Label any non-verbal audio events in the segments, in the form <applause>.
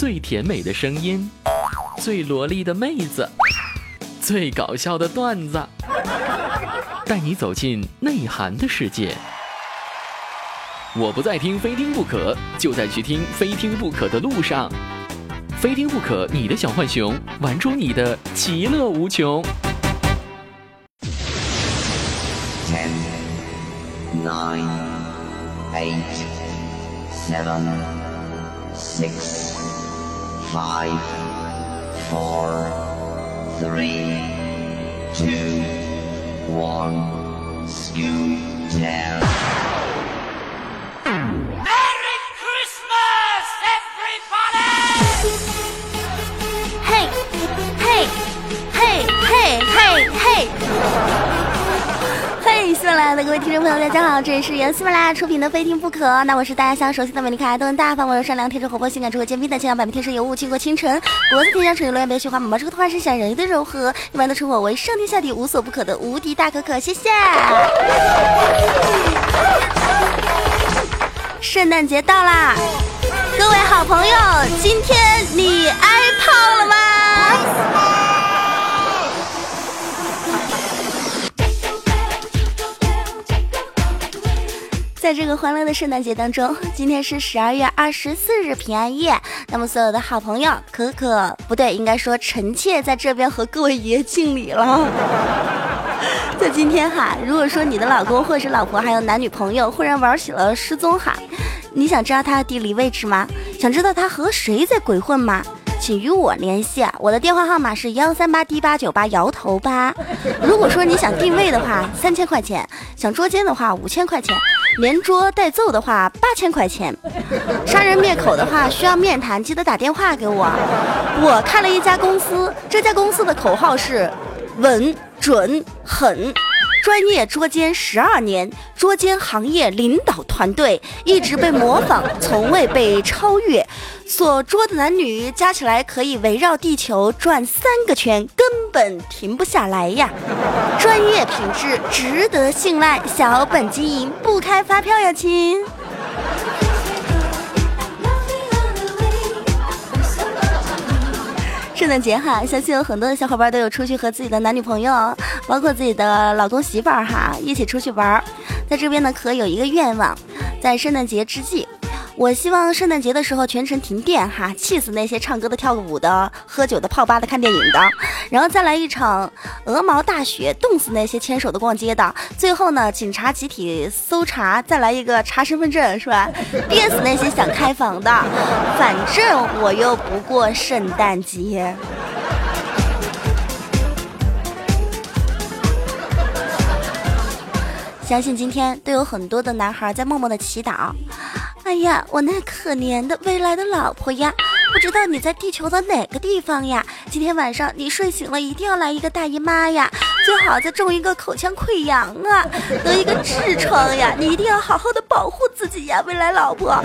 最甜美的声音，最萝莉的妹子，最搞笑的段子，带你走进内涵的世界。我不再听非听不可，就在去听非听不可的路上。非听不可，你的小浣熊玩出你的其乐无穷。Nine, eight, seven, six, five, four, three, two, one, scoot down. 喜马拉雅的各位听众朋友，大家好，这里是由喜马拉雅出品的《非听不可》，那我是大家相熟悉的美丽可爱、动人大方、温柔善良、天真活泼、性感、智慧、坚定的千阳百媚天生尤物、倾国倾城、国色天香、纯洁落叶、白雪花、毛毛这个头发是想人鱼的柔和，一般都称我为上天下地无所不可的无敌大可可，谢谢。圣诞节到啦，各位好朋友，今天你挨炮了吗？在这个欢乐的圣诞节当中，今天是十二月二十四日平安夜。那么，所有的好朋友，可可不对，应该说臣妾在这边和各位爷敬礼了。<laughs> 在今天哈，如果说你的老公或者是老婆还有男女朋友忽然玩起了失踪哈，你想知道他的地理位置吗？想知道他和谁在鬼混吗？请与我联系，我的电话号码是幺三八 D 八九八摇头吧。如果说你想定位的话，三千块钱；想捉奸的话，五千块钱；连捉带揍的话，八千块钱；杀人灭口的话，需要面谈，记得打电话给我。我看了一家公司，这家公司的口号是稳、准、狠。专业捉奸十二年，捉奸行业领导团队，一直被模仿，从未被超越。所捉的男女加起来可以围绕地球转三个圈，根本停不下来呀！专业品质值得信赖，小本经营不开发票呀，亲。圣诞节哈，相信有很多的小伙伴都有出去和自己的男女朋友，包括自己的老公媳妇儿哈，一起出去玩儿。在这边呢，可有一个愿望，在圣诞节之际，我希望圣诞节的时候全程停电哈，气死那些唱歌的、跳个舞的、喝酒的、泡吧的、看电影的，然后再来一场鹅毛大雪，冻死那些牵手的、逛街的。最后呢，警察集体搜查，再来一个查身份证是吧？<laughs> 憋死那些想开房的。反正我又不过圣诞节。相信今天都有很多的男孩在默默的祈祷。哎呀，我那可怜的未来的老婆呀，不知道你在地球的哪个地方呀？今天晚上你睡醒了，一定要来一个大姨妈呀，最好再中一个口腔溃疡啊，得一个痔疮呀，你一定要好好的保护自己呀，未来老婆。<laughs>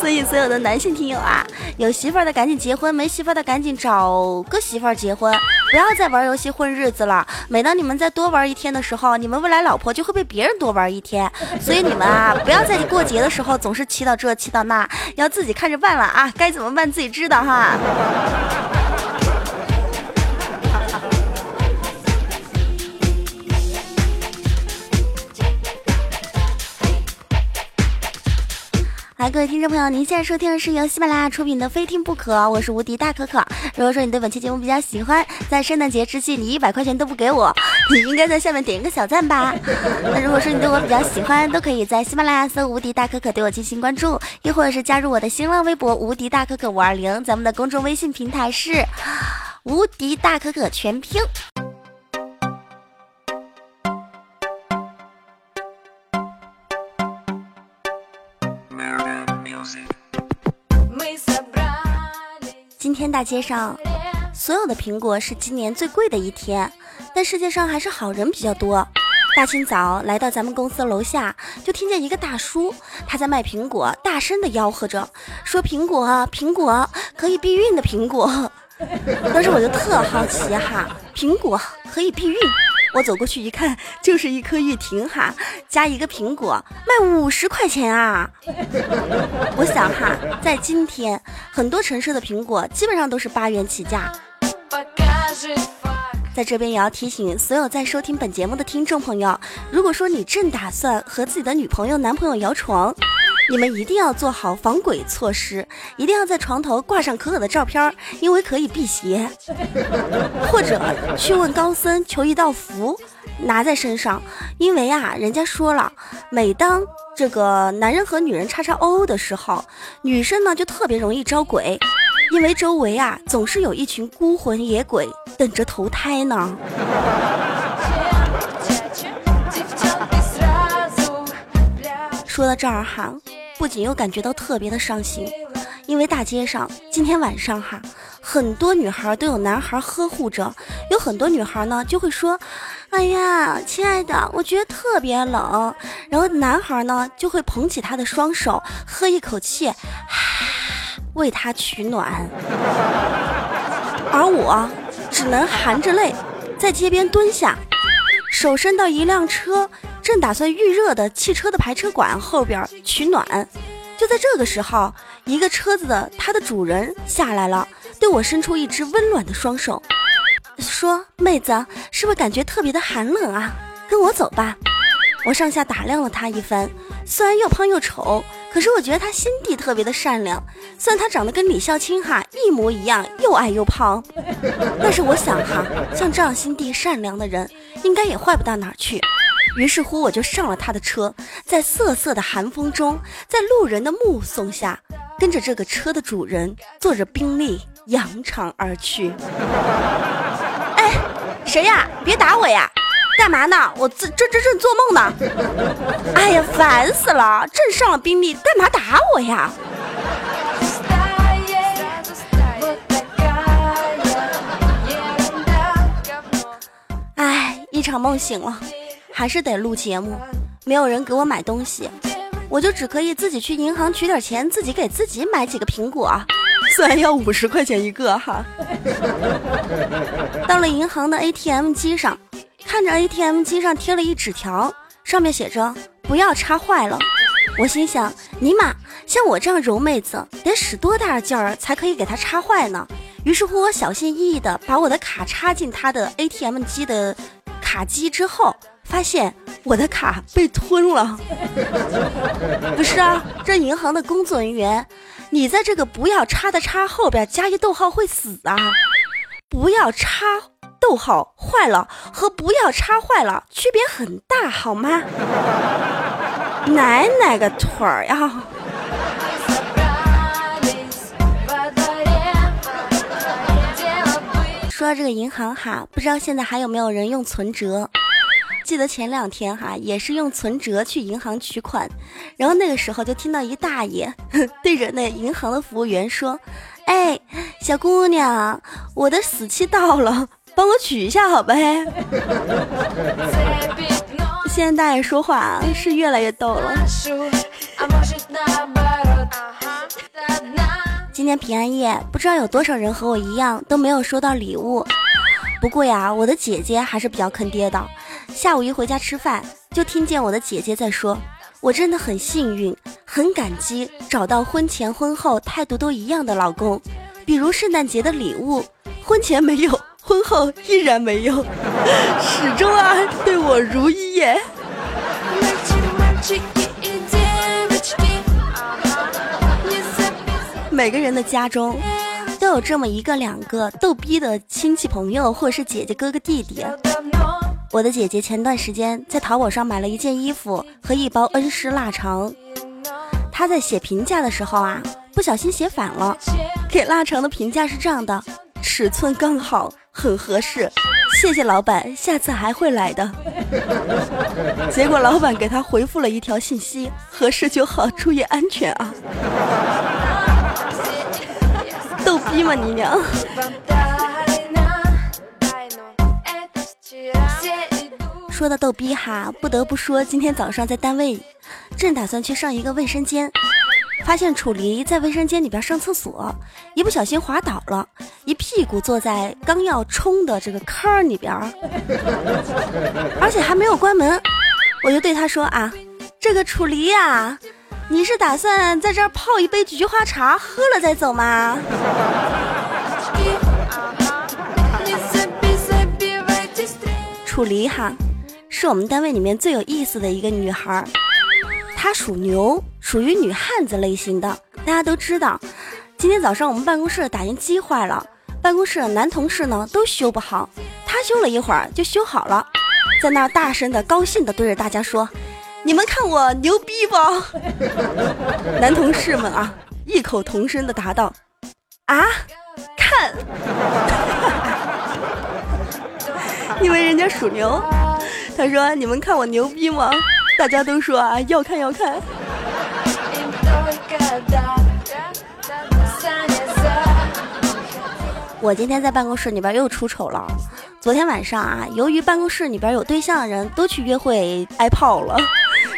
所以，所有的男性听友啊，有媳妇儿的赶紧结婚，没媳妇儿的赶紧找个媳妇儿结婚，不要再玩游戏混日子了。每当你们再多玩一天的时候，你们未来老婆就会被别人多玩一天。所以你们啊，不要在过节的时候总是祈祷这祈祷那，要自己看着办了啊，该怎么办自己知道哈。来，各位听众朋友，您现在收听的是由喜马拉雅出品的《非听不可》，我是无敌大可可。如果说你对本期节目比较喜欢，在圣诞节之际你一百块钱都不给我，<laughs> 你应该在下面点一个小赞吧。<laughs> 那如果说你对我比较喜欢，都可以在喜马拉雅搜“无敌大可可”对我进行关注，亦或者是加入我的新浪微博“无敌大可可五二零”，咱们的公众微信平台是“无敌大可可”全拼。大街上，所有的苹果是今年最贵的一天，但世界上还是好人比较多。大清早来到咱们公司楼下，就听见一个大叔他在卖苹果，大声的吆喝着，说苹果，苹果可以避孕的苹果。<laughs> 当时我就特好奇哈，苹果可以避孕。我走过去一看，就是一颗玉婷哈，加一个苹果，卖五十块钱啊！我想哈，在今天很多城市的苹果基本上都是八元起价。在这边也要提醒所有在收听本节目的听众朋友，如果说你正打算和自己的女朋友、男朋友摇床，你们一定要做好防鬼措施，一定要在床头挂上可可的照片，因为可以辟邪。或者去问高僧求一道符，拿在身上，因为啊，人家说了，每当这个男人和女人叉叉哦哦的时候，女生呢就特别容易招鬼。因为周围啊，总是有一群孤魂野鬼等着投胎呢。说到这儿哈，不仅又感觉到特别的伤心，因为大街上今天晚上哈，很多女孩都有男孩呵护着，有很多女孩呢就会说：“哎呀，亲爱的，我觉得特别冷。”然后男孩呢就会捧起她的双手，喝一口气。为他取暖，而我只能含着泪在街边蹲下，手伸到一辆车正打算预热的汽车的排车管后边取暖。就在这个时候，一个车子的它的主人下来了，对我伸出一只温暖的双手，说：“妹子，是不是感觉特别的寒冷啊？跟我走吧。”我上下打量了他一番，虽然又胖又丑。可是我觉得他心地特别的善良，虽然他长得跟李孝清哈一模一样，又矮又胖，<laughs> 但是我想哈，像这样心地善良的人，应该也坏不到哪儿去。于是乎，我就上了他的车，在瑟瑟的寒风中，在路人的目送下，跟着这个车的主人坐着宾利扬长而去。<laughs> 哎，谁呀？别打我呀！干嘛呢？我这这这正做梦呢！<laughs> 哎呀，烦死了！正上了宾利，干嘛打我呀？哎，一场梦醒了，还是得录节目。没有人给我买东西，我就只可以自己去银行取点钱，自己给自己买几个苹果，虽然要五十块钱一个哈。到了银行的 ATM 机上。看着 ATM 机上贴了一纸条，上面写着“不要插坏了”。我心想：尼玛，像我这样柔妹子，得使多大劲儿才可以给它插坏呢？于是乎，我小心翼翼地把我的卡插进他的 ATM 机的卡机之后，发现我的卡被吞了。<laughs> 不是啊，这银行的工作人员，你在这个“不要插”的“插”后边加一逗号会死啊！不要插。逗号坏了和不要插坏了区别很大，好吗？<laughs> 奶奶个腿儿呀！说到这个银行哈，不知道现在还有没有人用存折？记得前两天哈，也是用存折去银行取款，然后那个时候就听到一大爷 <laughs> 对着那银行的服务员说：“哎，小姑娘，我的死期到了。”帮我取一下好呗。<laughs> 现在大爷说话是越来越逗了。今天平安夜，不知道有多少人和我一样都没有收到礼物。不过呀，我的姐姐还是比较坑爹的。下午一回家吃饭，就听见我的姐姐在说：“我真的很幸运，很感激找到婚前婚后态度都一样的老公。比如圣诞节的礼物，婚前没有。”婚后依然没有，<laughs> 始终啊对我如一耶。每个人的家中都有这么一个两个逗逼的亲戚朋友，或是姐姐哥哥弟弟。我的姐姐前段时间在淘宝上买了一件衣服和一包恩施腊肠，她在写评价的时候啊，不小心写反了，给腊肠的评价是这样的。尺寸刚好，很合适，谢谢老板，下次还会来的。<laughs> 结果老板给他回复了一条信息：合适就好，注意安全啊！<laughs> 逗逼吗你娘？说到逗逼哈，不得不说，今天早上在单位，正打算去上一个卫生间。发现楚离在卫生间里边上厕所，一不小心滑倒了，一屁股坐在刚要冲的这个坑里边，而且还没有关门。我就对他说啊，这个楚离呀，你是打算在这儿泡一杯菊花茶，喝了再走吗？楚离哈，是我们单位里面最有意思的一个女孩，她属牛，属于女汉子类型的。大家都知道，今天早上我们办公室的打印机坏了，办公室的男同事呢都修不好，她修了一会儿就修好了，在那儿大声的、高兴的对着大家说：“你们看我牛逼不？” <laughs> 男同事们啊，异口同声的答道：“啊，看。<laughs> ”因为人家属牛，他说：“你们看我牛逼吗？”大家都说啊，要看要看。<laughs> 我今天在办公室里边又出丑了。昨天晚上啊，由于办公室里边有对象的人都去约会挨炮了。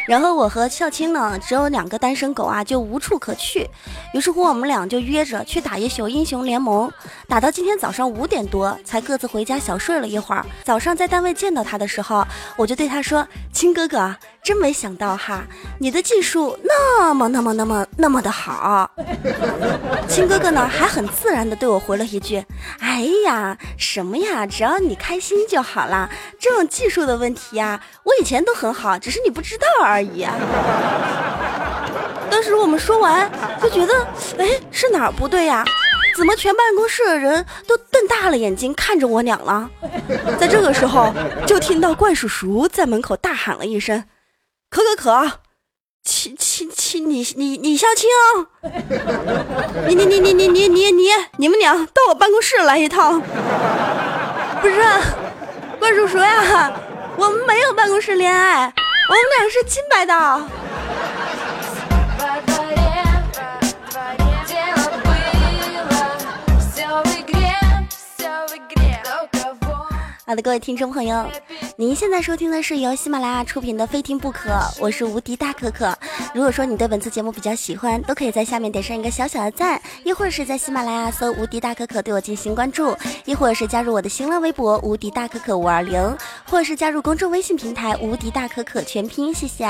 然后我和孝青呢，只有两个单身狗啊，就无处可去。于是乎，我们俩就约着去打一宿英雄联盟，打到今天早上五点多，才各自回家小睡了一会儿。早上在单位见到他的时候，我就对他说：“亲哥哥，真没想到哈，你的技术那么那么那么那么的好。”亲哥哥呢，还很自然的对我回了一句：“哎呀，什么呀，只要你开心就好啦。这种技术的问题呀，我以前都很好，只是你不知道而而已啊。”当时我们说完，就觉得，哎，是哪儿不对呀？怎么全办公室的人都瞪大了眼睛看着我俩了？在这个时候，就听到怪叔叔在门口大喊了一声：“可可可，亲亲亲，你你你相亲啊？你你你你你你你你你们俩到我办公室来一趟。”不是，怪叔叔呀，我们没有办公室恋爱，我们俩是清白的。好的，各位听众朋友，您现在收听的是由喜马拉雅出品的《非听不可》，我是无敌大可可。如果说你对本次节目比较喜欢，都可以在下面点上一个小小的赞，亦或者是在喜马拉雅搜“无敌大可可”对我进行关注，亦或者是加入我的新浪微博“无敌大可可五二零”，或者是加入公众微信平台“无敌大可可”全拼，谢谢。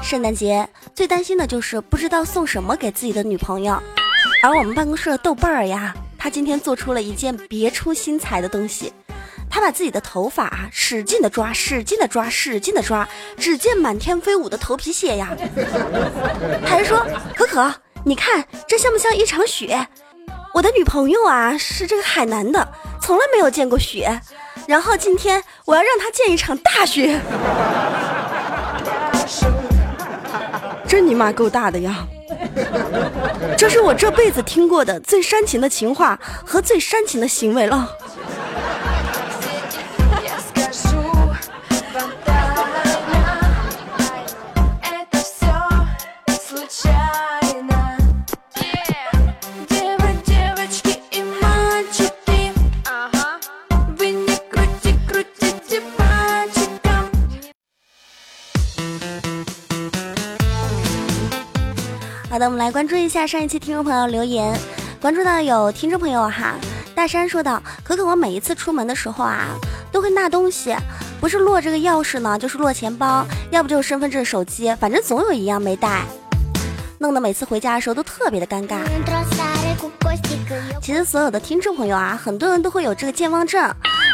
圣诞节最担心的就是不知道送什么给自己的女朋友。而我们办公室的豆瓣儿呀，他今天做出了一件别出心裁的东西，他把自己的头发啊使劲的抓，使劲的抓，使劲的抓，只见满天飞舞的头皮屑呀。还说可可，你看这像不像一场雪？我的女朋友啊是这个海南的，从来没有见过雪，然后今天我要让她见一场大雪。真你妈够大的呀！这是我这辈子听过的最煽情的情话和最煽情的行为了。的，我们来关注一下上一期听众朋友留言，关注到有听众朋友哈，大山说道：“可可，我每一次出门的时候啊，都会落东西，不是落这个钥匙呢，就是落钱包，要不就是身份证、手机，反正总有一样没带，弄得每次回家的时候都特别的尴尬。”其实所有的听众朋友啊，很多人都会有这个健忘症。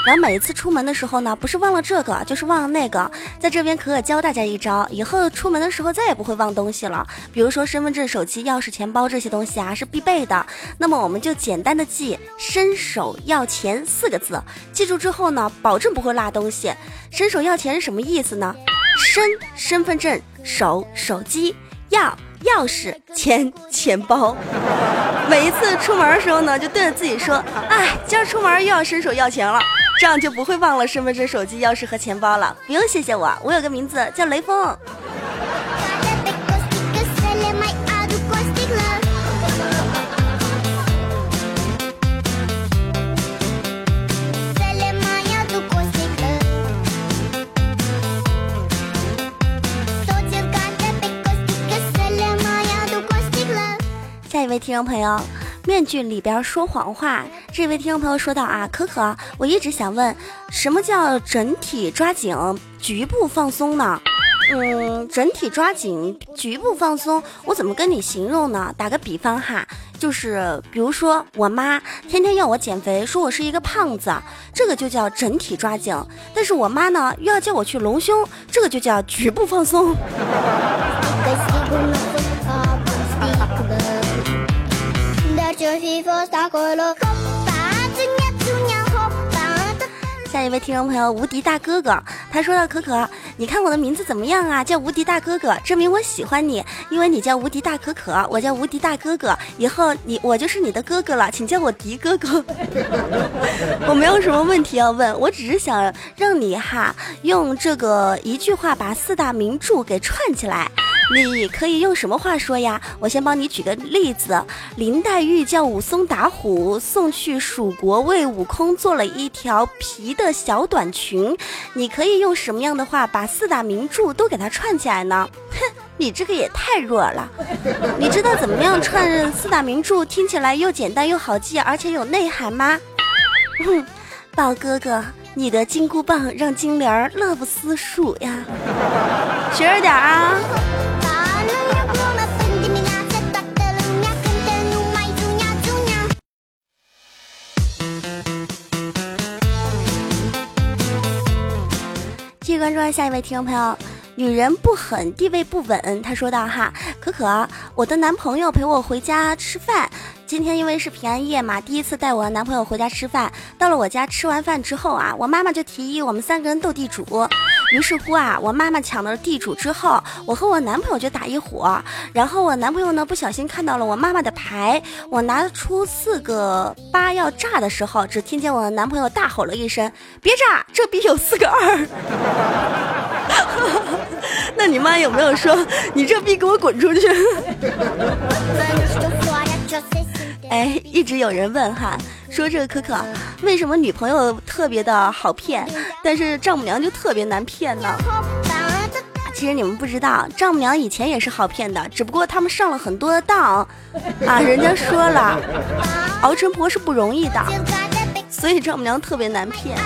然后每一次出门的时候呢，不是忘了这个，就是忘了那个。在这边可可教大家一招，以后出门的时候再也不会忘东西了。比如说身份证、手机、钥匙、钱包这些东西啊，是必备的。那么我们就简单的记“伸手要钱”四个字，记住之后呢，保证不会落东西。伸手要钱是什么意思呢？身身份证，手手机，要钥匙，钱钱包。每一次出门的时候呢，就对着自己说：“哎，今儿出门又要伸手要钱了。”这样就不会忘了身份证、手机、钥匙和钱包了。不用谢谢我，我有个名字叫雷锋。下一位听众朋友，面具里边说谎话，这位听众朋友说到啊，可可，我一直想问，什么叫整体抓紧，局部放松呢？嗯，整体抓紧，局部放松，我怎么跟你形容呢？打个比方哈，就是比如说我妈天天要我减肥，说我是一个胖子，这个就叫整体抓紧；但是我妈呢又要叫我去隆胸，这个就叫局部放松。下一位听众朋友，无敌大哥哥，他说到可可，你看我的名字怎么样啊？叫无敌大哥哥，证明我喜欢你，因为你叫无敌大可可，我叫无敌大哥哥，以后你我就是你的哥哥了，请叫我迪哥哥。<laughs> 我没有什么问题要问，我只是想让你哈用这个一句话把四大名著给串起来。你可以用什么话说呀？我先帮你举个例子。林黛玉叫武松打虎，送去蜀国为悟空做了一条皮的小短裙。你可以用什么样的话把四大名著都给它串起来呢？哼，你这个也太弱了。你知道怎么样串四大名著听起来又简单又好记，而且有内涵吗？哼，宝哥哥，你的金箍棒让金莲儿乐不思蜀呀。学着点啊。续关注下一位听众朋友，女人不狠，地位不稳。她说道：“哈，可可，我的男朋友陪我回家吃饭。今天因为是平安夜嘛，第一次带我男朋友回家吃饭。到了我家吃完饭之后啊，我妈妈就提议我们三个人斗地主。于是乎啊，我妈妈抢到了地主之后，我和我男朋友就打一伙。然后我男朋友呢不小心看到了我妈妈的牌，我拿出四个八要炸的时候，只听见我男朋友大吼了一声：别炸，这笔有四个二。<laughs> 那你妈有没有说你这逼给我滚出去？<laughs> 哎，一直有人问哈，说这个可可为什么女朋友特别的好骗，但是丈母娘就特别难骗呢？其实你们不知道，丈母娘以前也是好骗的，只不过他们上了很多的当啊。人家说了，熬成婆是不容易的，所以丈母娘特别难骗。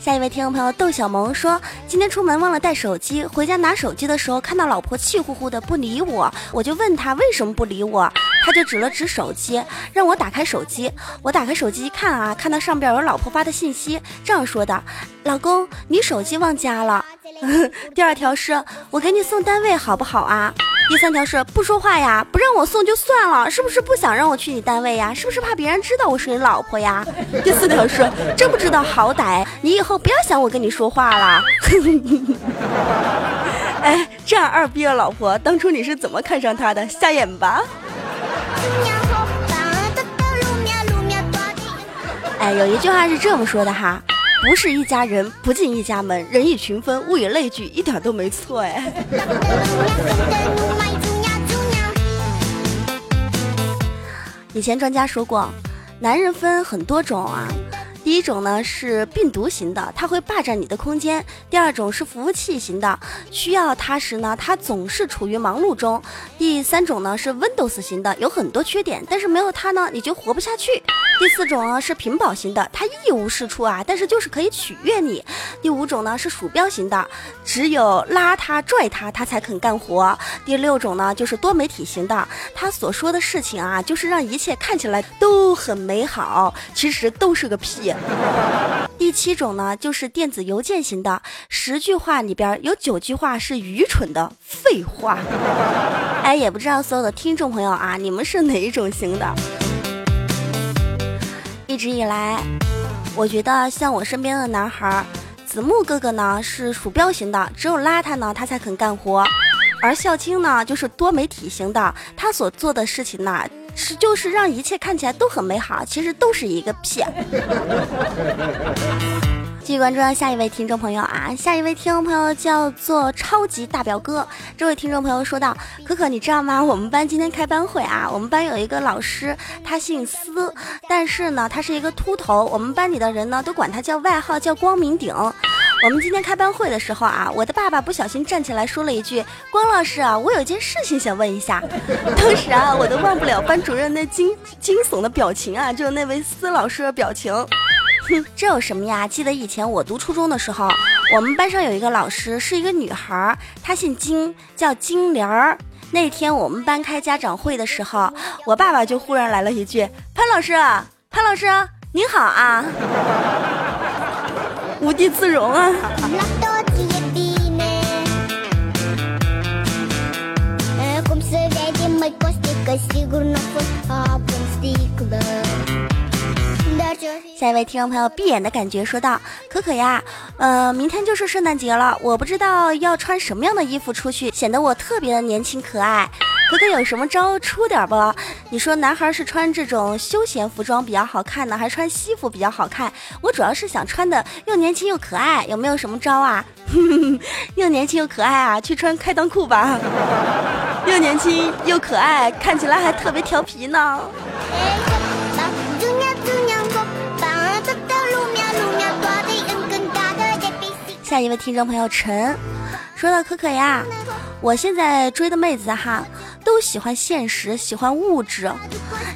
下一位听众朋友窦小萌说，今天出门忘了带手机，回家拿手机的时候看到老婆气呼呼的不理我，我就问他为什么不理我，他就指了指手机，让我打开手机。我打开手机一看啊，看到上边有老婆发的信息，这样说的：老公，你手机忘家了。<laughs> 第二条是我给你送单位好不好啊？第三条是不说话呀，不让我送就算了，是不是不想让我去你单位呀？是不是怕别人知道我是你老婆呀？<laughs> 第四条是真不知道好歹，你以后不要想我跟你说话了。<laughs> 哎，这样二逼的老婆，当初你是怎么看上他的？瞎眼吧？哎，有一句话是这么说的哈。不是一家人，不进一家门。人以群分，物以类聚，一点都没错哎。<laughs> 以前专家说过，男人分很多种啊。第一种呢是病毒型的，他会霸占你的空间；第二种是服务器型的，需要他时呢，他总是处于忙碌中；第三种呢是 Windows 型的，有很多缺点，但是没有他呢，你就活不下去；第四种呢是屏保型的，他一无是处啊，但是就是可以取悦你；第五种呢是鼠标型的，只有拉他拽他，他才肯干活；第六种呢就是多媒体型的，他所说的事情啊，就是让一切看起来都很美好，其实都是个屁。第七种呢，就是电子邮件型的，十句话里边有九句话是愚蠢的废话。<laughs> 哎，也不知道所有的听众朋友啊，你们是哪一种型的？一直以来，我觉得像我身边的男孩，子木哥哥呢是鼠标型的，只有邋遢呢，他才肯干活；而孝青呢，就是多媒体型的，他所做的事情呢。是，就是让一切看起来都很美好，其实都是一个屁。<laughs> 继续关注下一位听众朋友啊，下一位听众朋友叫做超级大表哥。这位听众朋友说道：“可可，你知道吗？我们班今天开班会啊，我们班有一个老师，他姓司，但是呢，他是一个秃头。我们班里的人呢，都管他叫外号叫光明顶。我们今天开班会的时候啊，我的爸爸不小心站起来说了一句：“光老师啊，我有件事情想问一下。<laughs> ”当时啊，我都忘不了班主任那惊惊悚的表情啊，就是那位司老师的表情。<laughs> 这有什么呀？记得以前我读初中的时候，我们班上有一个老师是一个女孩，她姓金，叫金莲儿。那天我们班开家长会的时候，我爸爸就忽然来了一句：“潘老师，潘老师，您好啊！” <laughs> 无地自容啊！下一位听众朋友闭眼的感觉说道：“可可呀，呃，明天就是圣诞节了，我不知道要穿什么样的衣服出去，显得我特别的年轻可爱。可可有什么招出点不？你说男孩是穿这种休闲服装比较好看呢，还是穿西服比较好看？我主要是想穿的又年轻又可爱，有没有什么招啊？<laughs> 又年轻又可爱啊，去穿开裆裤吧。<laughs> 又年轻又可爱，看起来还特别调皮呢。”下一位听众朋友陈说到可可呀，我现在追的妹子哈，都喜欢现实，喜欢物质。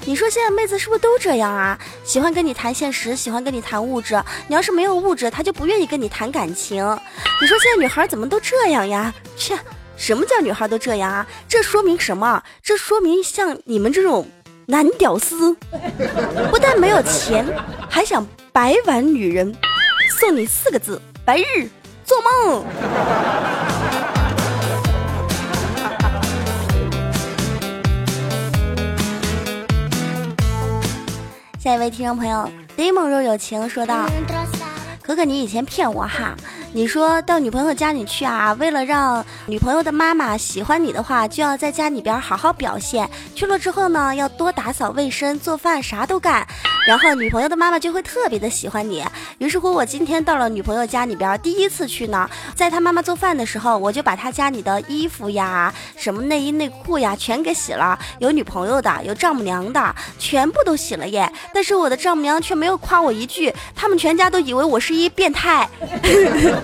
你说现在妹子是不是都这样啊？喜欢跟你谈现实，喜欢跟你谈物质。你要是没有物质，她就不愿意跟你谈感情。你说现在女孩怎么都这样呀？切，什么叫女孩都这样啊？这说明什么？这说明像你们这种男屌丝，<laughs> 不但没有钱，还想白玩女人。送你四个字：白日。做梦。<laughs> 下一位听众朋友，d 梦若有情说道：“可可，你以前骗我哈，你说到女朋友家里去啊，为了让女朋友的妈妈喜欢你的话，就要在家里边好好表现。去了之后呢，要多打扫卫生、做饭，啥都干。”然后女朋友的妈妈就会特别的喜欢你。于是乎，我今天到了女朋友家里边，第一次去呢，在她妈妈做饭的时候，我就把她家里的衣服呀、什么内衣内裤呀，全给洗了。有女朋友的，有丈母娘的，全部都洗了耶。但是我的丈母娘却没有夸我一句，他们全家都以为我是一变态。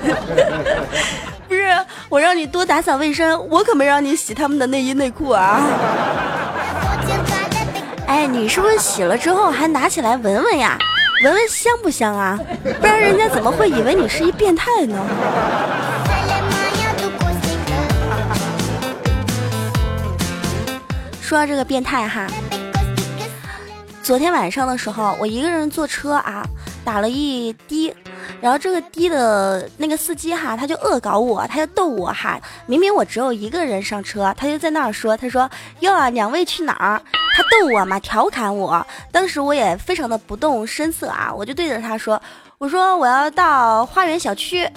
<laughs> 不是，我让你多打扫卫生，我可没让你洗他们的内衣内裤啊。<laughs> 哎，你是不是洗了之后还拿起来闻闻呀？闻闻香不香啊？不然人家怎么会以为你是一变态呢？说到这个变态哈，昨天晚上的时候，我一个人坐车啊，打了一的，然后这个的的那个司机哈，他就恶搞我，他就逗我哈，明明我只有一个人上车，他就在那儿说，他说哟，两位去哪儿？他逗我嘛，调侃我。当时我也非常的不动声色啊，我就对着他说：“我说我要到花园小区。”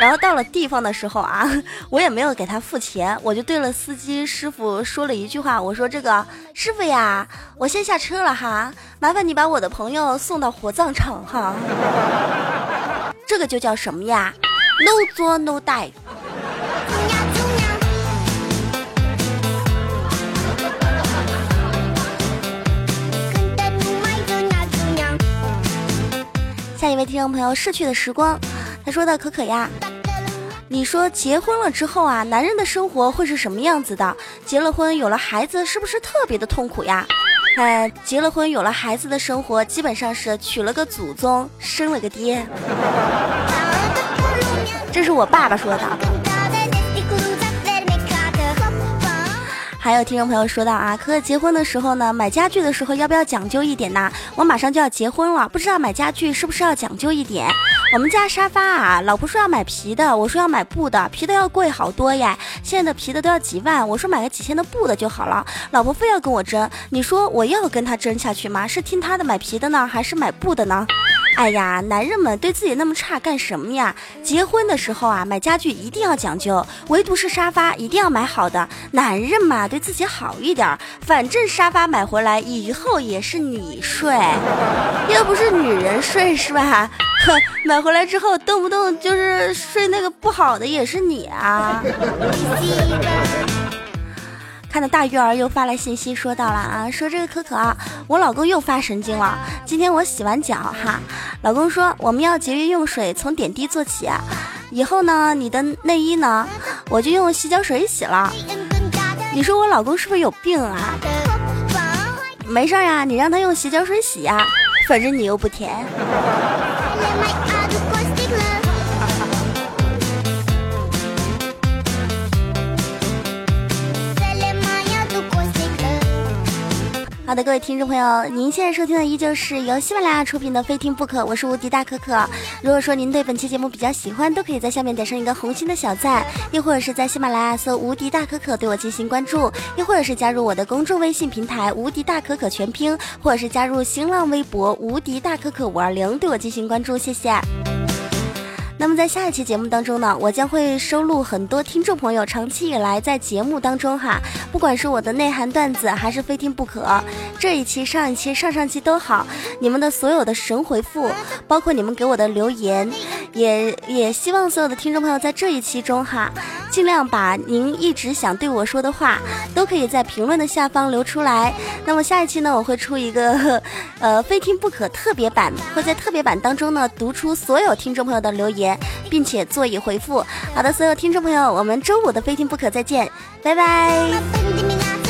然后到了地方的时候啊，<laughs> 我也没有给他付钱，我就对了司机师傅说了一句话：“我说这个师傅呀，我先下车了哈，麻烦你把我的朋友送到火葬场哈。” <laughs> 这个就叫什么呀？No 作 No die。下一位听众朋友逝去的时光，他说的可可呀，你说结婚了之后啊，男人的生活会是什么样子的？结了婚有了孩子，是不是特别的痛苦呀？哎，结了婚有了孩子的生活，基本上是娶了个祖宗，生了个爹。这是我爸爸说的。还有听众朋友说到啊，可可结婚的时候呢，买家具的时候要不要讲究一点呢？我马上就要结婚了，不知道买家具是不是要讲究一点？我们家沙发啊，老婆说要买皮的，我说要买布的，皮的要贵好多呀，现在的皮的都要几万，我说买个几千的布的就好了，老婆非要跟我争，你说我要跟他争下去吗？是听他的买皮的呢，还是买布的呢？哎呀，男人们对自己那么差干什么呀？结婚的时候啊，买家具一定要讲究，唯独是沙发一定要买好的。男人嘛，对自己好一点，反正沙发买回来以后也是你睡，又不是女人睡，是吧？哼，<laughs> 买回来之后动不动就是睡那个不好的也是你啊。<laughs> 看到大鱼儿又发来信息，说到了啊，说这个可可啊，我老公又发神经了。今天我洗完脚哈，老公说我们要节约用水，从点滴做起。以后呢，你的内衣呢，我就用洗脚水洗了。你说我老公是不是有病啊？没事呀，你让他用洗脚水洗呀，反正你又不甜。好的，各位听众朋友，您现在收听的依旧是由喜马拉雅出品的《非听不可》，我是无敌大可可。如果说您对本期节目比较喜欢，都可以在下面点上一个红心的小赞，又或者是在喜马拉雅搜“无敌大可可”对我进行关注，又或者是加入我的公众微信平台“无敌大可可全拼”，或者是加入新浪微博“无敌大可可五二零”对我进行关注，谢谢。那么在下一期节目当中呢，我将会收录很多听众朋友长期以来在节目当中哈，不管是我的内涵段子还是非听不可，这一期、上一期、上上期都好，你们的所有的神回复，包括你们给我的留言，也也希望所有的听众朋友在这一期中哈，尽量把您一直想对我说的话，都可以在评论的下方留出来。那么下一期呢，我会出一个呃非听不可特别版，会在特别版当中呢读出所有听众朋友的留言。并且做以回复。好的，所有听众朋友，我们周五的非听不可再见，拜拜。